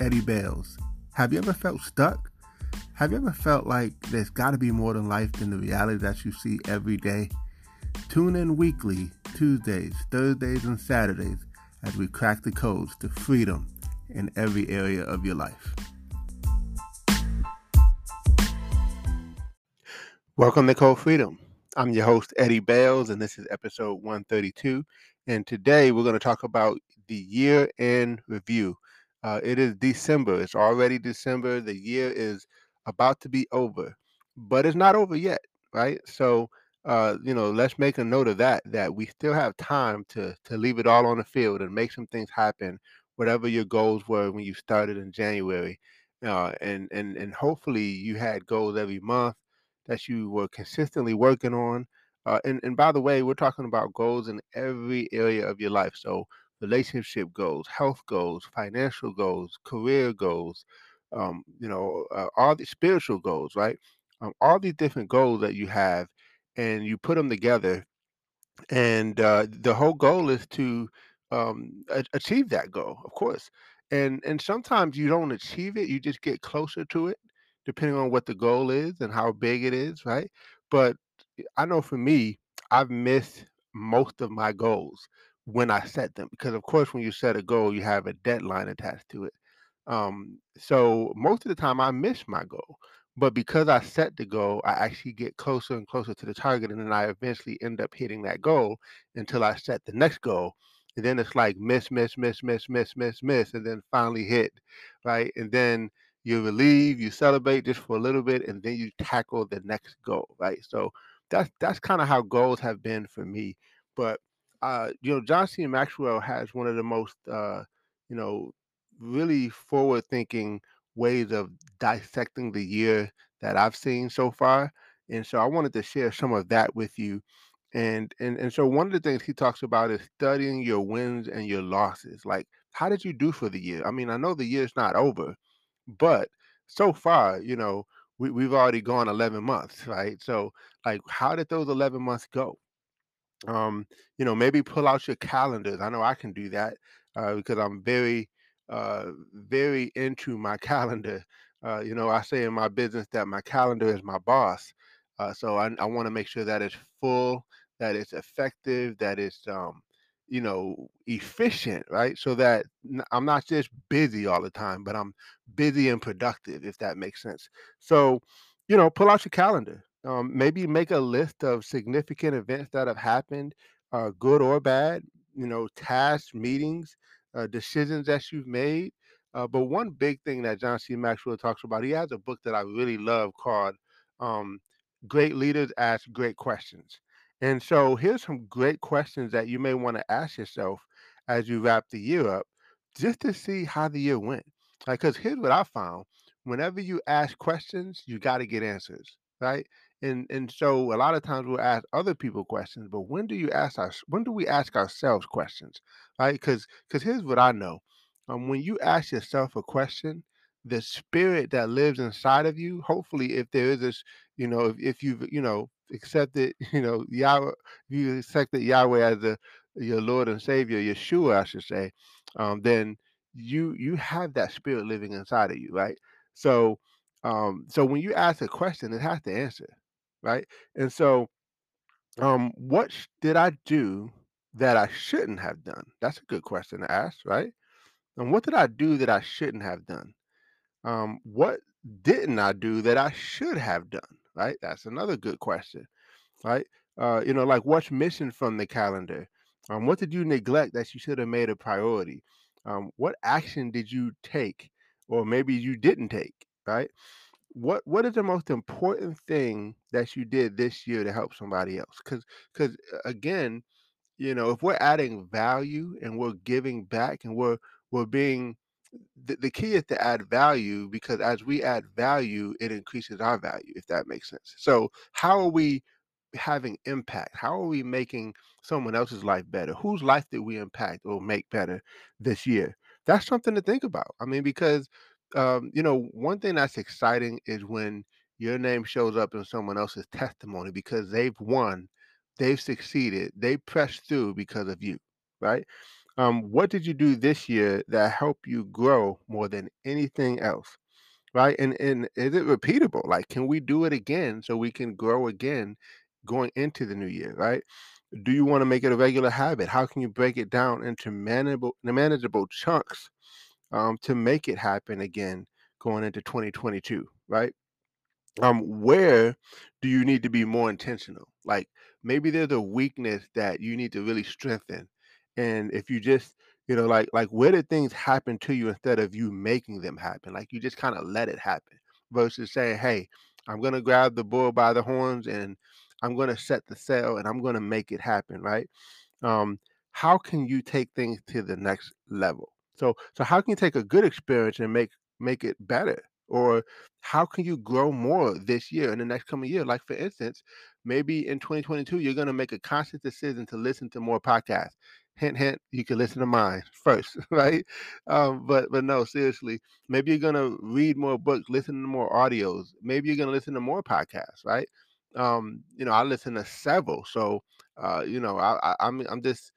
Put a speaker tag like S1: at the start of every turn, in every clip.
S1: Eddie Bails. Have you ever felt stuck? Have you ever felt like there's got to be more than life than the reality that you see every day? Tune in weekly, Tuesdays, Thursdays, and Saturdays as we crack the codes to freedom in every area of your life. Welcome to Code Freedom. I'm your host, Eddie Bails, and this is episode 132. And today we're going to talk about the year in review. Uh, it is December. It's already December. The year is about to be over, but it's not over yet, right? So, uh, you know, let's make a note of that. That we still have time to to leave it all on the field and make some things happen. Whatever your goals were when you started in January, uh, and and and hopefully you had goals every month that you were consistently working on. Uh, and and by the way, we're talking about goals in every area of your life. So relationship goals, health goals, financial goals, career goals, um, you know, uh, all the spiritual goals, right? Um, all these different goals that you have, and you put them together, and uh, the whole goal is to um, a- achieve that goal, of course. And and sometimes you don't achieve it; you just get closer to it, depending on what the goal is and how big it is, right? But I know for me, I've missed most of my goals when I set them because, of course, when you set a goal, you have a deadline attached to it. Um, so most of the time, I miss my goal, but because I set the goal, I actually get closer and closer to the target, and then I eventually end up hitting that goal until I set the next goal. And then it's like miss, miss, miss, miss, miss, miss, miss, and then finally hit, right? And then you relieve, you celebrate just for a little bit, and then you tackle the next goal, right? So that's that's kind of how goals have been for me. But uh, you know, John C. Maxwell has one of the most uh, you know, really forward thinking ways of dissecting the year that I've seen so far. And so I wanted to share some of that with you. And and and so one of the things he talks about is studying your wins and your losses. Like, how did you do for the year? I mean, I know the year's not over, but so far, you know, we, we've already gone 11 months, right? So, like, how did those 11 months go? Um, you know, maybe pull out your calendars. I know I can do that uh, because I'm very, uh, very into my calendar. Uh, you know, I say in my business that my calendar is my boss. Uh, so I, I want to make sure that it's full, that it's effective, that it's, um, you know, efficient, right? So that I'm not just busy all the time, but I'm busy and productive, if that makes sense. So, you know, pull out your calendar. Um, maybe make a list of significant events that have happened, uh, good or bad, you know, tasks, meetings, uh, decisions that you've made. Uh, but one big thing that John C. Maxwell talks about, he has a book that I really love called um, Great Leaders Ask Great Questions. And so here's some great questions that you may want to ask yourself as you wrap the year up, just to see how the year went. Like, because here's what I found whenever you ask questions, you got to get answers, right? And and so a lot of times we'll ask other people questions, but when do you ask us? When do we ask ourselves questions, right? Because because here's what I know: um, when you ask yourself a question, the spirit that lives inside of you, hopefully, if there is this, you know, if, if you've you know accepted, you know, Yahweh, you accepted Yahweh as a your Lord and Savior, Yeshua, I should say, um, then you you have that spirit living inside of you, right? So um, so when you ask a question, it has to answer right? And so, um, what sh- did I do that I shouldn't have done? That's a good question to ask, right? And what did I do that I shouldn't have done? Um, what didn't I do that I should have done? Right? That's another good question, right? Uh, you know, like what's missing from the calendar? Um, what did you neglect that you should have made a priority? Um, what action did you take, or maybe you didn't take? Right? What What is the most important thing that you did this year to help somebody else? Because because uh, again, you know, if we're adding value and we're giving back and we're we're being the, the key is to add value because as we add value, it increases our value, if that makes sense. So, how are we having impact? How are we making someone else's life better? Whose life did we impact or make better this year? That's something to think about. I mean, because, um, you know, one thing that's exciting is when your name shows up in someone else's testimony because they've won, they've succeeded, they pressed through because of you, right? Um, what did you do this year that helped you grow more than anything else? Right? And and is it repeatable? Like, can we do it again so we can grow again going into the new year, right? Do you want to make it a regular habit? How can you break it down into manageable manageable chunks um, to make it happen again going into 2022, right? um where do you need to be more intentional like maybe there's a weakness that you need to really strengthen and if you just you know like like where did things happen to you instead of you making them happen like you just kind of let it happen versus saying hey i'm to grab the bull by the horns and i'm to set the sail and i'm to make it happen right um, how can you take things to the next level? So, so how can you take a good experience and make make it better? Or how can you grow more this year and the next coming year? Like for instance, maybe in 2022, you're going to make a conscious decision to listen to more podcasts. Hint, hint, you can listen to mine first, right? Um, but but no, seriously, maybe you're gonna read more books, listen to more audios. Maybe you're gonna listen to more podcasts, right? Um, you know, I listen to several, so uh, you know, I, I I'm I'm just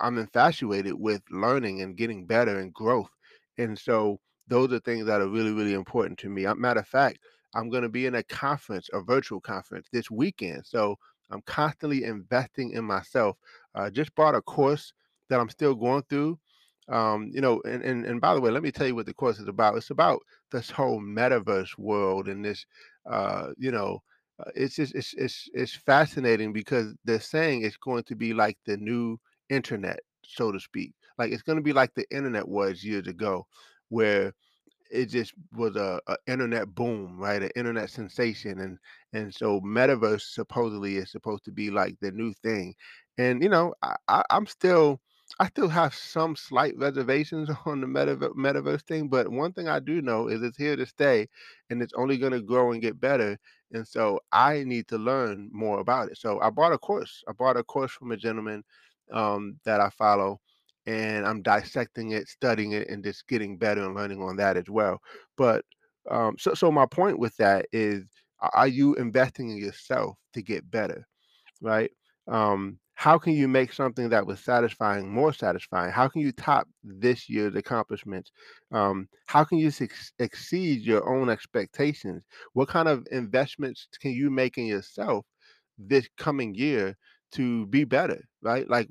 S1: I'm infatuated with learning and getting better and growth. And so those are things that are really, really important to me. Uh, Matter of fact, I'm going to be in a conference, a virtual conference this weekend. So I'm constantly investing in myself. Uh, just bought a course that I'm still going through. Um, you know, and, and and by the way, let me tell you what the course is about. It's about this whole metaverse world and this, uh, you know, uh, it's just it's it's it's fascinating because they're saying it's going to be like the new internet, so to speak. Like it's going to be like the internet was years ago, where it just was a, a internet boom, right? An internet sensation, and and so metaverse supposedly is supposed to be like the new thing. And you know, I, I, I'm still I still have some slight reservations on the metaverse metaverse thing, but one thing I do know is it's here to stay, and it's only going to grow and get better. And so I need to learn more about it. So I bought a course. I bought a course from a gentleman um, that I follow and I'm dissecting it, studying it, and just getting better and learning on that as well. But um, so, so my point with that is, are you investing in yourself to get better? right? Um, how can you make something that was satisfying more satisfying? How can you top this year's accomplishments? Um, how can you suc exceed your own expectations? What kind of investments can you make in yourself this coming year to be better, right? Like,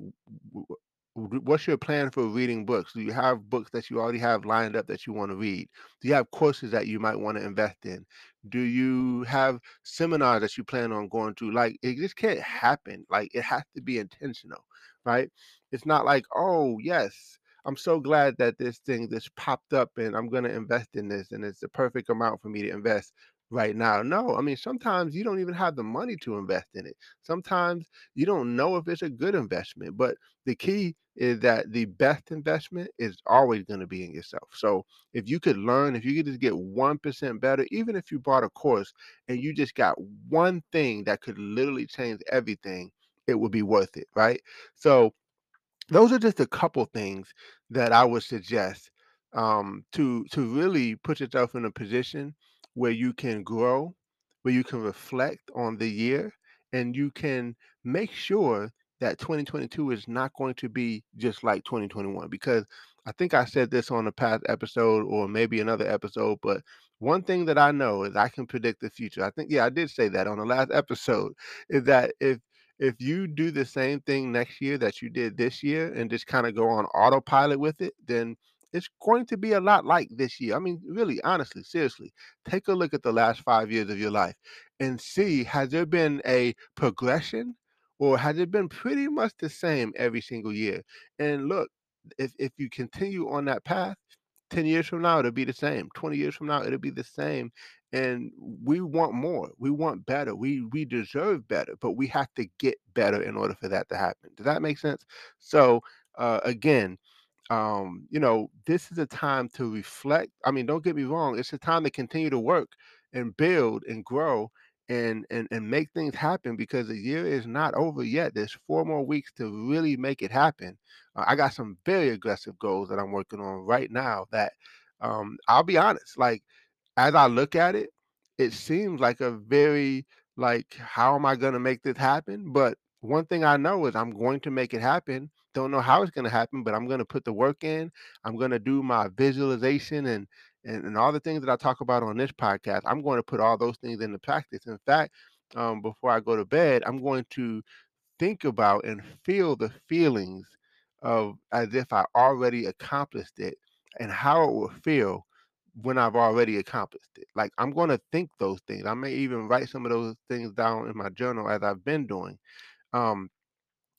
S1: what's your plan for reading books? Do you have books that you already have lined up that you want to read? Do you have courses that you might want to invest in? Do you have seminars that you plan on going to? Like, it just can't happen. Like, it has to be intentional, right? It's not like, oh, yes, I'm so glad that this thing this popped up and I'm going to invest in this and it's the perfect amount for me to invest right now. No, I mean, sometimes you don't even have the money to invest in it. Sometimes you don't know if it's a good investment, but the key is that the best investment is always going to be in yourself. So, if you could learn, if you could just get 1% better, even if you bought a course and you just got one thing that could literally change everything, it would be worth it, right? So, those are just a couple things that I would suggest um, to to really put yourself in a position where you can grow, where you can reflect on the year, and you can make sure that 2022 is not going to be just like 2021. Because I think I said this on a past episode or maybe another episode, but one thing that I know is I can predict the future. I think, yeah, I did say that on the last episode, is that if if you do the same thing next year that you did this year and just kind of go on autopilot with it, then it's going to be a lot like this year. I mean, really, honestly, seriously, take a look at the last five years of your life and see has there been a progression or has it been pretty much the same every single year? And look, if if you continue on that path, 10 years from now it'll be the same. 20 years from now it'll be the same. And we want more. We want better. We we deserve better, but we have to get better in order for that to happen. Does that make sense? So uh, again, um, you know, this is a time to reflect. I mean, don't get me wrong, it's a time to continue to work and build and grow and and and make things happen because the year is not over yet. There's four more weeks to really make it happen. Uh, I got some very aggressive goals that I'm working on right now that um I'll be honest, like as I look at it, it seems like a very like how am I going to make this happen? But one thing I know is I'm going to make it happen. Don't know how it's going to happen, but I'm going to put the work in. I'm going to do my visualization and, and and all the things that I talk about on this podcast. I'm going to put all those things into practice. In fact, um, before I go to bed, I'm going to think about and feel the feelings of as if I already accomplished it and how it will feel when I've already accomplished it. Like I'm going to think those things. I may even write some of those things down in my journal as I've been doing. Um,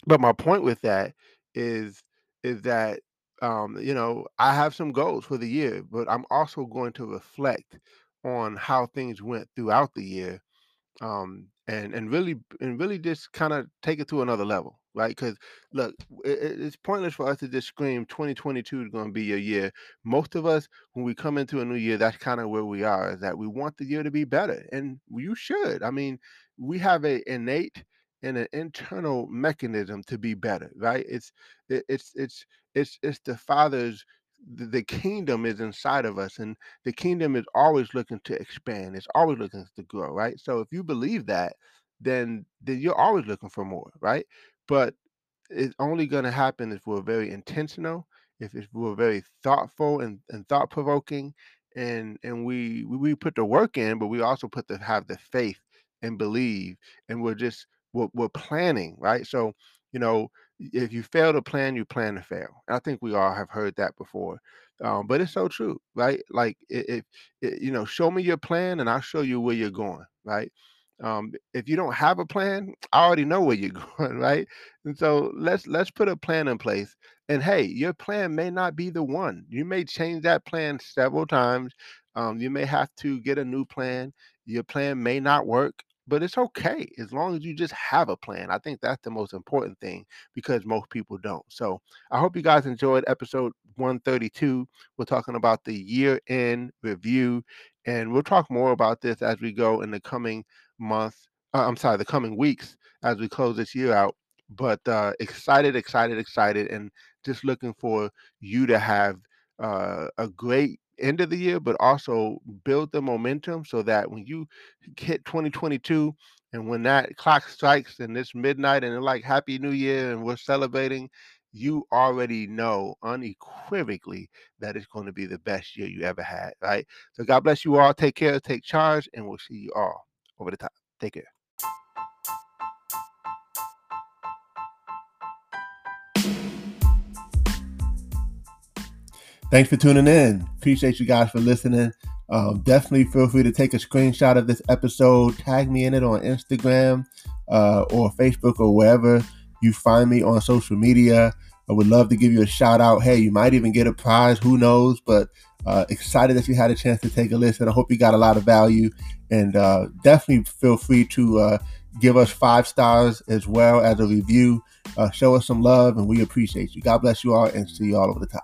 S1: but my point with that is is that um, you know I have some goals for the year, but I'm also going to reflect on how things went throughout the year um, and and really and really just kind of take it to another level, right? Because look, it, it's pointless for us to just scream 2022 is going to be your year. Most of us, when we come into a new year, that's kind of where we are. Is that we want the year to be better, and you should. I mean, we have a innate and an uh, internal mechanism to be better, right? It's it, it's it's it's it's the Father's the, kingdom is inside of us and the kingdom is always looking to expand it's always looking to grow right so if you believe that then then you're always looking for more right but it's only going to happen if we're very intentional if, if we're very thoughtful and, and thought provoking and and we we put the work in but we also put the have the faith and believe and we're just we're, we're planning right so you know if you fail to plan, you plan to fail. I think we all have heard that before, um, but it's so true, right? Like if, if you know, show me your plan, and I'll show you where you're going, right? Um, if you don't have a plan, I already know where you're going, right? And so let's let's put a plan in place. And hey, your plan may not be the one. You may change that plan several times. Um, you may have to get a new plan. Your plan may not work but it's okay as long as you just have a plan. I think that's the most important thing because most people don't. So I hope you guys enjoyed episode 132. We're talking about the year end review, and we'll talk more about this as we go in the coming months. Uh, I'm sorry, the coming weeks as we close this year out. But uh, excited, excited, excited, and just looking for you to have uh, a great end of the year, but also build the momentum so that when you hit 2022 and when that clock strikes and it's midnight and it's like Happy New Year and we're celebrating, you already know unequivocally that it's going to be the best year you ever had, right? So God bless you all. Take care, take charge, and we'll see you all over the top. Take care. Thanks for tuning in. Appreciate you guys for listening. Um, definitely feel free to take a screenshot of this episode, tag me in it on Instagram uh, or Facebook or wherever you find me on social media. I would love to give you a shout out. Hey, you might even get a prize. Who knows? But uh, excited that you had a chance to take a listen. I hope you got a lot of value. And uh, definitely feel free to uh, give us five stars as well as a review. Uh, show us some love, and we appreciate you. God bless you all, and see you all over the top.